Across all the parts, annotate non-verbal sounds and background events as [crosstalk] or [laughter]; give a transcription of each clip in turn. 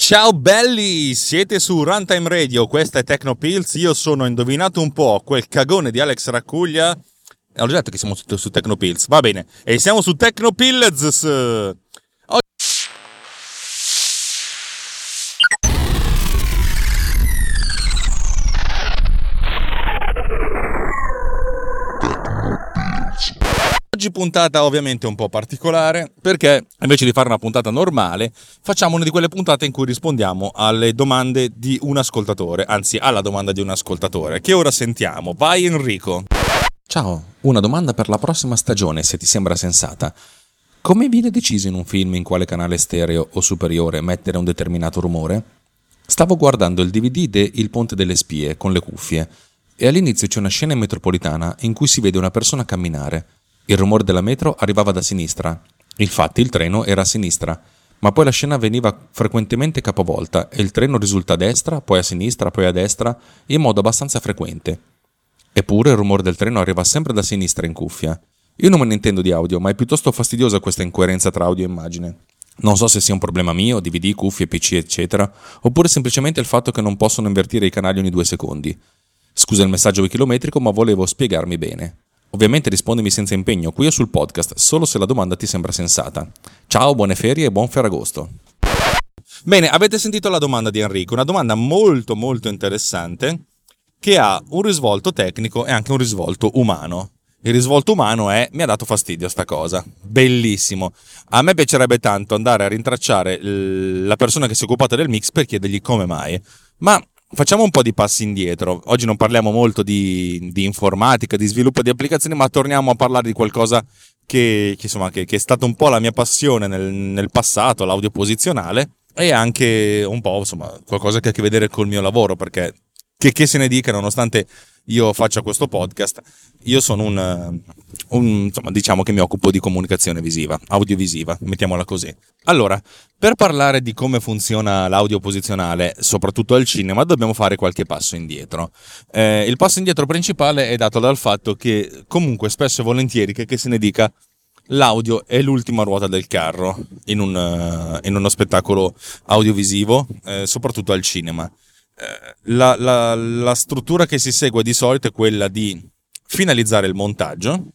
Ciao belli, siete su Runtime Radio, questa è Tecnopills, io sono indovinato un po' quel cagone di Alex Raccuglia. Ho già detto che siamo su, su Tecnopills, va bene, e siamo su Tecnopills. Puntata ovviamente un po' particolare perché invece di fare una puntata normale facciamo una di quelle puntate in cui rispondiamo alle domande di un ascoltatore, anzi alla domanda di un ascoltatore che ora sentiamo. Vai Enrico. Ciao, una domanda per la prossima stagione se ti sembra sensata. Come viene deciso in un film in quale canale stereo o superiore mettere un determinato rumore? Stavo guardando il DVD de Il Ponte delle Spie con le cuffie e all'inizio c'è una scena metropolitana in cui si vede una persona camminare. Il rumore della metro arrivava da sinistra. Infatti il treno era a sinistra, ma poi la scena veniva frequentemente capovolta e il treno risulta a destra, poi a sinistra, poi a destra, in modo abbastanza frequente. Eppure il rumore del treno arriva sempre da sinistra in cuffia. Io non me ne intendo di audio, ma è piuttosto fastidiosa questa incoerenza tra audio e immagine. Non so se sia un problema mio, DVD, cuffie, PC, eccetera, oppure semplicemente il fatto che non possono invertire i canali ogni due secondi. Scusa il messaggio chilometrico, ma volevo spiegarmi bene. Ovviamente rispondimi senza impegno qui o sul podcast, solo se la domanda ti sembra sensata. Ciao, buone ferie e buon Ferragosto. Bene, avete sentito la domanda di Enrico, una domanda molto molto interessante che ha un risvolto tecnico e anche un risvolto umano. Il risvolto umano è mi ha dato fastidio sta cosa. Bellissimo. A me piacerebbe tanto andare a rintracciare la persona che si è occupata del mix per chiedergli come mai. Ma Facciamo un po' di passi indietro. Oggi non parliamo molto di, di, informatica, di sviluppo di applicazioni, ma torniamo a parlare di qualcosa che, che, insomma, che, che è stata un po' la mia passione nel, nel, passato, l'audio posizionale, e anche un po' insomma, qualcosa che ha a che vedere col mio lavoro, perché che, che se ne dica, nonostante io faccia questo podcast, io sono un, un, insomma, diciamo che mi occupo di comunicazione visiva, audiovisiva, mettiamola così. Allora, per parlare di come funziona l'audio posizionale, soprattutto al cinema, dobbiamo fare qualche passo indietro. Eh, il passo indietro principale è dato dal fatto che comunque spesso e volentieri, che, che se ne dica, l'audio è l'ultima ruota del carro in, un, uh, in uno spettacolo audiovisivo, eh, soprattutto al cinema. Eh, la, la, la struttura che si segue di solito è quella di finalizzare il montaggio.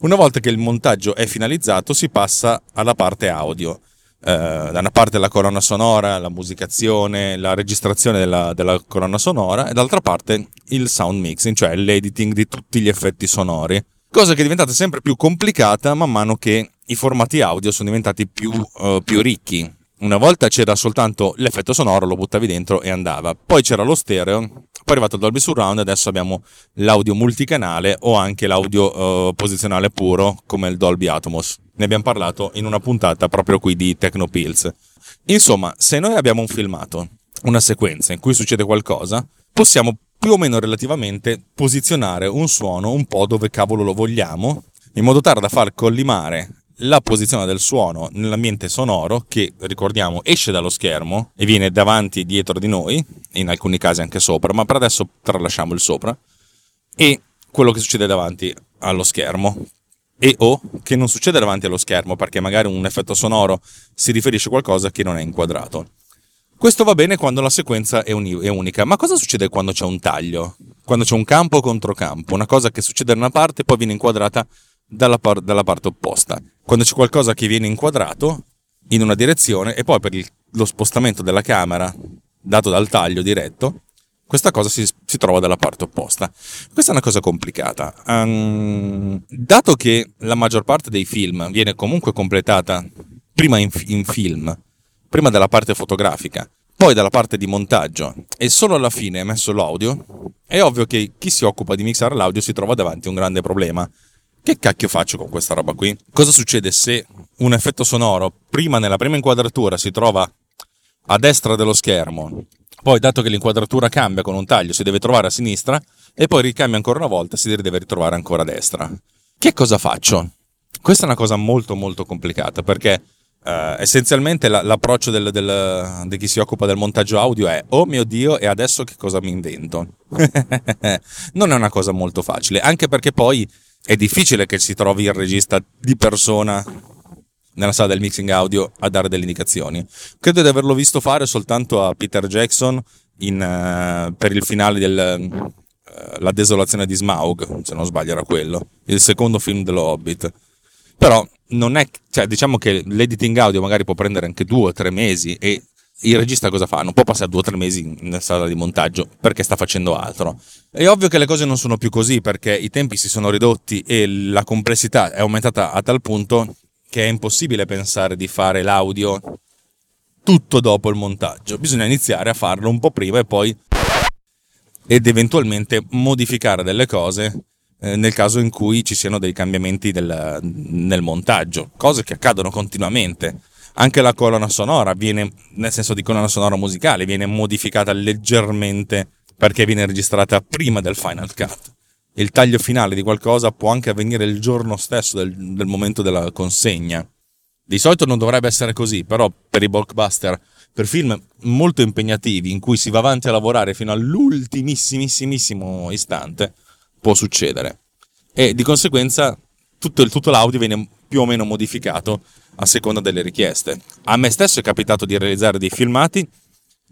Una volta che il montaggio è finalizzato si passa alla parte audio. Eh, da una parte la colonna sonora, la musicazione, la registrazione della, della, colonna sonora e dall'altra parte il sound mixing, cioè l'editing di tutti gli effetti sonori. Cosa che è diventata sempre più complicata man mano che i formati audio sono diventati più, uh, più ricchi. Una volta c'era soltanto l'effetto sonoro, lo buttavi dentro e andava. Poi c'era lo stereo, poi è arrivato il Dolby Surround, adesso abbiamo l'audio multicanale o anche l'audio uh, posizionale puro come il Dolby Atmos. Ne abbiamo parlato in una puntata proprio qui di Tecnopills. Insomma, se noi abbiamo un filmato, una sequenza in cui succede qualcosa, possiamo più o meno relativamente posizionare un suono un po' dove cavolo lo vogliamo, in modo tale da far collimare la posizione del suono nell'ambiente sonoro che ricordiamo esce dallo schermo e viene davanti e dietro di noi, in alcuni casi anche sopra, ma per adesso tralasciamo il sopra, e quello che succede davanti allo schermo. E o che non succede davanti allo schermo perché magari un effetto sonoro si riferisce a qualcosa che non è inquadrato. Questo va bene quando la sequenza è, uni- è, unica, ma cosa succede quando c'è un taglio? Quando c'è un campo contro campo, una cosa che succede da una parte e poi viene inquadrata dalla, par- dalla parte opposta quando c'è qualcosa che viene inquadrato in una direzione e poi per il, lo spostamento della camera dato dal taglio diretto, questa cosa si, si, trova dalla parte opposta. Questa è una cosa complicata. Um, dato che la maggior parte dei film viene comunque completata prima in, in film, prima della parte fotografica, poi dalla parte di montaggio e solo alla fine è messo l'audio, è ovvio che chi si occupa di mixare l'audio si trova davanti a un grande problema che cacchio faccio con questa roba qui? Cosa succede se un effetto sonoro, prima nella prima inquadratura, si trova a destra dello schermo, poi dato che l'inquadratura cambia con un taglio si deve trovare a sinistra e poi ricambia ancora una volta e si deve ritrovare ancora a destra. Che cosa faccio? Questa è una cosa molto molto complicata perché Uh, essenzialmente la, l'approccio del, del, di chi si occupa del montaggio audio è oh mio dio e adesso che cosa mi invento [laughs] non è una cosa molto facile anche perché poi è difficile che si trovi il regista di persona nella sala del mixing audio a dare delle indicazioni. Credo di averlo visto fare soltanto a Peter Jackson in, uh, per il finale del uh, La desolazione di Smaug se non sbaglio era quello il secondo film dello Hobbit. Però non è, cioè, diciamo che l'editing audio magari può prendere anche due o tre mesi e il regista cosa fa? Non può passare due o tre mesi in sala di montaggio perché sta facendo altro. È ovvio che le cose non sono più così perché i tempi si sono ridotti e la complessità è aumentata a tal punto che è impossibile pensare di fare l'audio tutto dopo il montaggio. Bisogna iniziare a farlo un po' prima e poi ed eventualmente modificare delle cose eh, nel caso in cui ci siano dei cambiamenti del, nel montaggio, cose che accadono continuamente. Anche la colonna sonora viene, nel senso di colonna sonora musicale, viene modificata leggermente perché viene registrata prima del Final Cut. Il taglio finale di qualcosa può anche avvenire il giorno stesso del, del momento della consegna. Di solito non dovrebbe essere così, però per i blockbuster, per film molto impegnativi in cui si va avanti a lavorare fino all'ultimissimissimo istante, può succedere. E di conseguenza tutto, tutto l'audio viene più o meno modificato a seconda delle richieste. A me stesso è capitato di realizzare dei filmati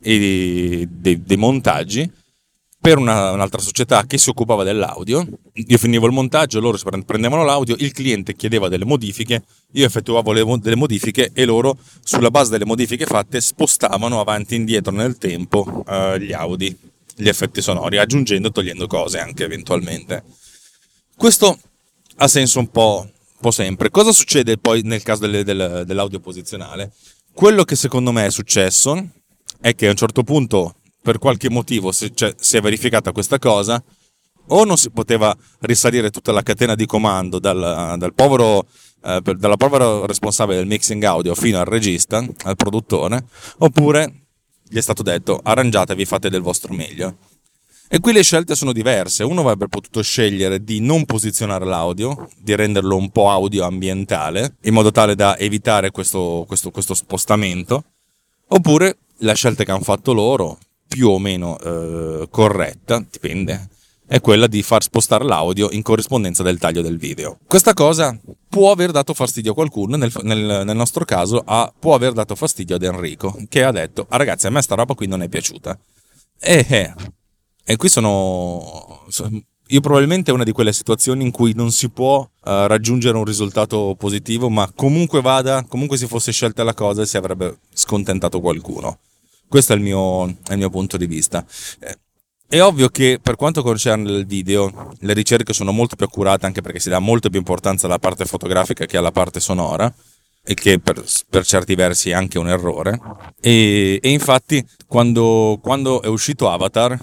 e dei, dei montaggi per una, un'altra società che si occupava dell'audio. Io finivo il montaggio, loro prendevano l'audio, il cliente chiedeva delle modifiche, io effettuavo le, delle modifiche e loro, sulla base delle modifiche fatte, spostavano avanti e indietro nel tempo uh, gli audi gli effetti sonori, aggiungendo e togliendo cose anche eventualmente. Questo ha senso un po', po sempre. Cosa succede poi nel caso delle, del, dell'audio posizionale? Quello che secondo me è successo è che a un certo punto, per qualche motivo, si, cioè, si è verificata questa cosa, o non si poteva risalire tutta la catena di comando dal, dal povero, eh, dalla povera responsabile del mixing audio fino al regista, al produttore, oppure gli è stato detto arrangiatevi, fate del vostro meglio. E qui le scelte sono diverse. Uno avrebbe potuto scegliere di non posizionare l'audio, di renderlo un po' audio ambientale, in modo tale da evitare questo, questo, questo spostamento. Oppure la scelta che hanno fatto loro, più o meno eh, corretta, dipende, è quella di far spostare l'audio in corrispondenza del taglio del video. Questa cosa può aver dato fastidio a qualcuno, nel, nel, nel nostro caso a, può aver dato fastidio ad Enrico, che ha detto, ah ragazzi a me sta roba qui non è piaciuta. E, eh, e qui sono... Io probabilmente è una di quelle situazioni in cui non si può uh, raggiungere un risultato positivo, ma comunque vada, comunque si fosse scelta la cosa, si avrebbe scontentato qualcuno. Questo è il mio, è il mio punto di vista. Eh, è ovvio che per quanto concerne il video, le ricerche sono molto più accurate anche perché si dà molto più importanza alla parte fotografica che alla parte sonora e che per, per certi versi è anche un errore. E, e infatti quando, quando, è uscito Avatar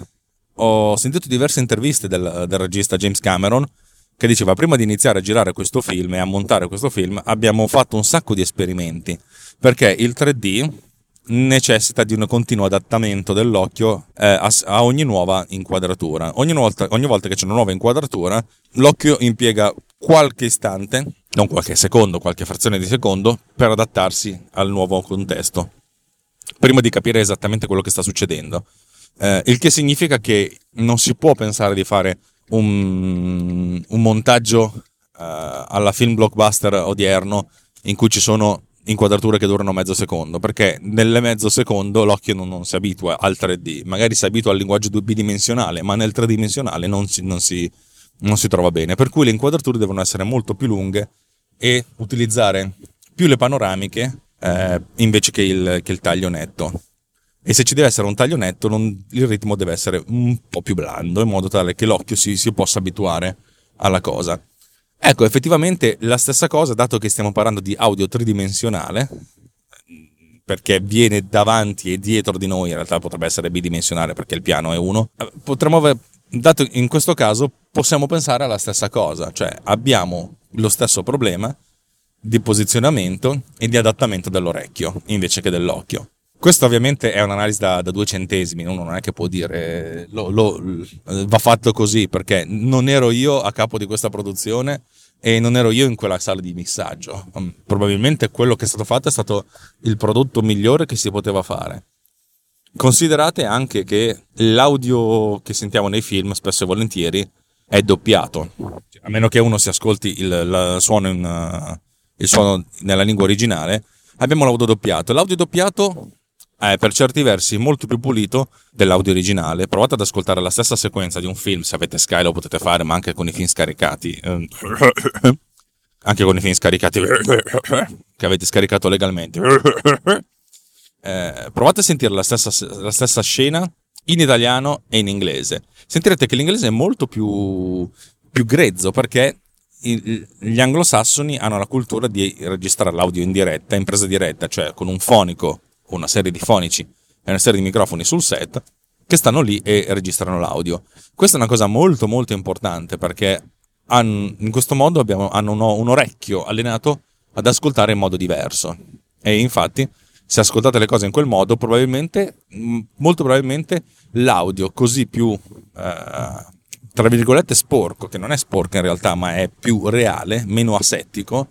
ho sentito diverse interviste del, del regista James Cameron che diceva prima di iniziare a girare questo film e a montare questo film abbiamo fatto un sacco di esperimenti perché il 3D necessita di un continuo adattamento dell'occhio eh, a, a, ogni nuova inquadratura. Ogni volta, ogni volta che c'è una nuova inquadratura, l'occhio impiega qualche istante, non qualche secondo, qualche frazione di secondo, per adattarsi al nuovo contesto, prima di capire esattamente quello che sta succedendo. Eh, il che significa che non si può pensare di fare un, un montaggio eh, alla film blockbuster odierno in cui ci sono inquadrature che durano mezzo secondo, perché nel mezzo secondo l'occhio non, non, si abitua al 3D, magari si abitua al linguaggio bidimensionale, ma nel tridimensionale non si, non, si, non si trova bene, per cui le inquadrature devono essere molto più lunghe e utilizzare più le panoramiche eh, invece che il, che il, taglio netto. E se ci deve essere un taglio netto, non, il ritmo deve essere un po' più blando, in modo tale che l'occhio si, si possa abituare alla cosa. Ecco, effettivamente la stessa cosa, dato che stiamo parlando di audio tridimensionale, perché viene davanti e dietro di noi, in realtà potrebbe essere bidimensionale perché il piano è uno, potremmo aver, dato in questo caso possiamo pensare alla stessa cosa, cioè abbiamo lo stesso problema di posizionamento e di adattamento dell'orecchio invece che dell'occhio. Questa ovviamente è un'analisi da, da, due centesimi, uno non è che può dire lo, lo, va fatto così perché non ero io a capo di questa produzione e non ero io in quella sala di mixaggio. Mm, probabilmente quello che è stato fatto è stato il prodotto migliore che si poteva fare. Considerate anche che l'audio che sentiamo nei film spesso e volentieri è doppiato, a meno che uno si ascolti il, suono, in, il suono nella lingua originale, abbiamo l'audio doppiato. L'audio doppiato è per certi versi molto più pulito dell'audio originale. Provate ad ascoltare la stessa sequenza di un film, se avete Sky lo potete fare, ma anche con i film scaricati. Ehm, [coughs] anche con i film scaricati [coughs] che avete scaricato legalmente. [coughs] Eh, provate a sentire la stessa, la stessa scena in italiano e in inglese. Sentirete che l'inglese è molto più, più grezzo perché gli anglosassoni hanno la cultura di registrare l'audio in diretta, in presa diretta, cioè con un fonico una serie di fonici e una serie di microfoni sul set che stanno lì e registrano l'audio. Questa è una cosa molto molto importante perché in questo modo abbiamo, hanno un, un orecchio allenato ad ascoltare in modo diverso. E infatti, se ascoltate le cose in quel modo, probabilmente, molto probabilmente, l'audio così più, eh, tra virgolette, sporco, che non è sporco in realtà, ma è più reale, meno asettico,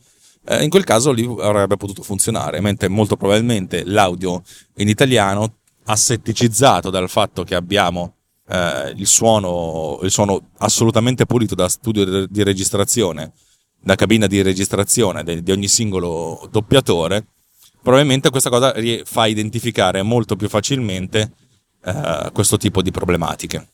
eh, in quel caso lì avrebbe potuto funzionare, mentre molto probabilmente l'audio in italiano, assetticizzato dal fatto che abbiamo eh, il, suono, il suono assolutamente pulito da studio di registrazione, da cabina di registrazione di, di ogni singolo doppiatore, probabilmente questa cosa fa identificare molto più facilmente eh, questo tipo di problematiche.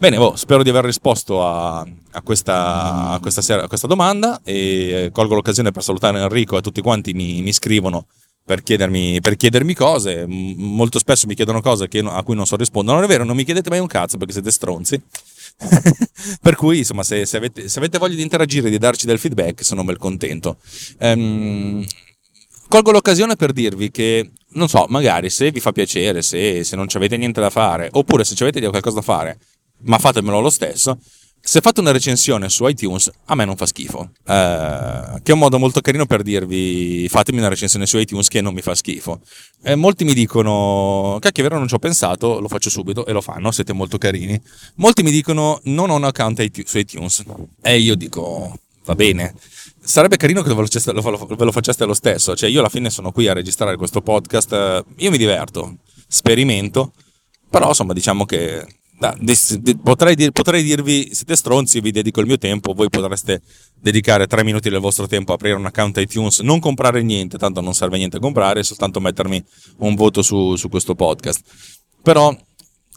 Bene, oh, spero di aver risposto a, a, questa, a, questa sera, a, questa, domanda e colgo l'occasione per salutare Enrico e tutti quanti mi, mi scrivono per chiedermi, per chiedermi, cose. Molto spesso mi chiedono cose che, a cui non so rispondere. Non è vero, non mi chiedete mai un cazzo perché siete stronzi. [laughs] per cui, insomma, se, se, avete, se, avete, voglia di interagire e di darci del feedback, sono bel contento. Um, colgo l'occasione per dirvi che, non so, magari se vi fa piacere, se, se non avete niente da fare, oppure se avete qualcosa da fare, ma fatemelo lo stesso. Se fate una recensione su iTunes, a me non fa schifo. Eh, che è un modo molto carino per dirvi fatemi una recensione su iTunes che non mi fa schifo. Eh, molti mi dicono, cacchio, è vero, non ci ho pensato, lo faccio subito e lo fanno, siete molto carini. Molti mi dicono, non ho un account su iTunes. E io dico, va bene. Sarebbe carino che ve lo, faceste, lo stesso. Cioè, io alla fine sono qui a registrare questo podcast. Eh, io mi diverto, sperimento. Però, insomma, diciamo che potrei, dir, potrei, dirvi siete stronzi, vi dedico il mio tempo, voi potreste dedicare tre minuti del vostro tempo a aprire un account iTunes, non comprare niente, tanto non serve niente comprare, soltanto mettermi un voto su, su questo podcast. Però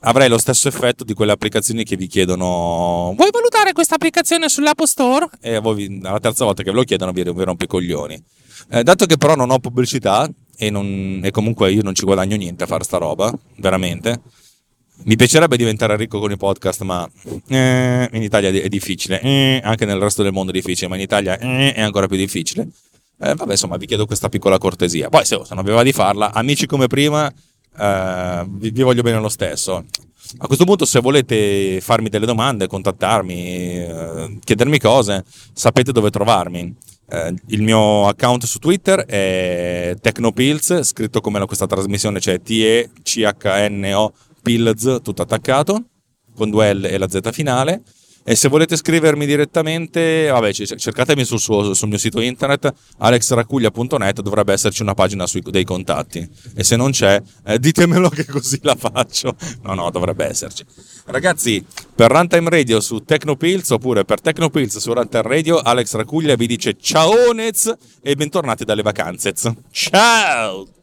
avrei lo stesso effetto di quelle applicazioni che vi chiedono vuoi valutare questa applicazione sull'App Store? E voi, alla terza volta che ve lo chiedono vi, vi i coglioni. Eh, dato che però non ho pubblicità e, non, e comunque io non ci guadagno niente a fare sta roba, veramente mi piacerebbe diventare ricco con i podcast, ma eh, in Italia è difficile. Eh, anche nel resto del mondo è difficile, ma in Italia eh, è ancora più difficile. Eh, vabbè, insomma, vi chiedo questa piccola cortesia. Poi, se, se non aveva di farla, amici come prima, eh, vi, vi, voglio bene lo stesso. A questo punto, se volete farmi delle domande, contattarmi, eh, chiedermi cose, sapete dove trovarmi. Il mio account su Twitter è Tecnopills, scritto come questa trasmissione, cioè T-E-C-H-N-O Pills, tutto attaccato, con due L e la Z finale. E se volete scrivermi direttamente, vabbè, cercatemi sul, suo, sul mio sito internet alexracuglia.net, dovrebbe esserci una pagina sui, dei contatti. E se non c'è, eh, ditemelo che così la faccio. No, no, dovrebbe esserci. Ragazzi, per Runtime Radio su Tecnopills oppure per Tecnopills su Runtime Radio, Alex Racuglia vi dice ciaonez e bentornati dalle vacanze. Ciao!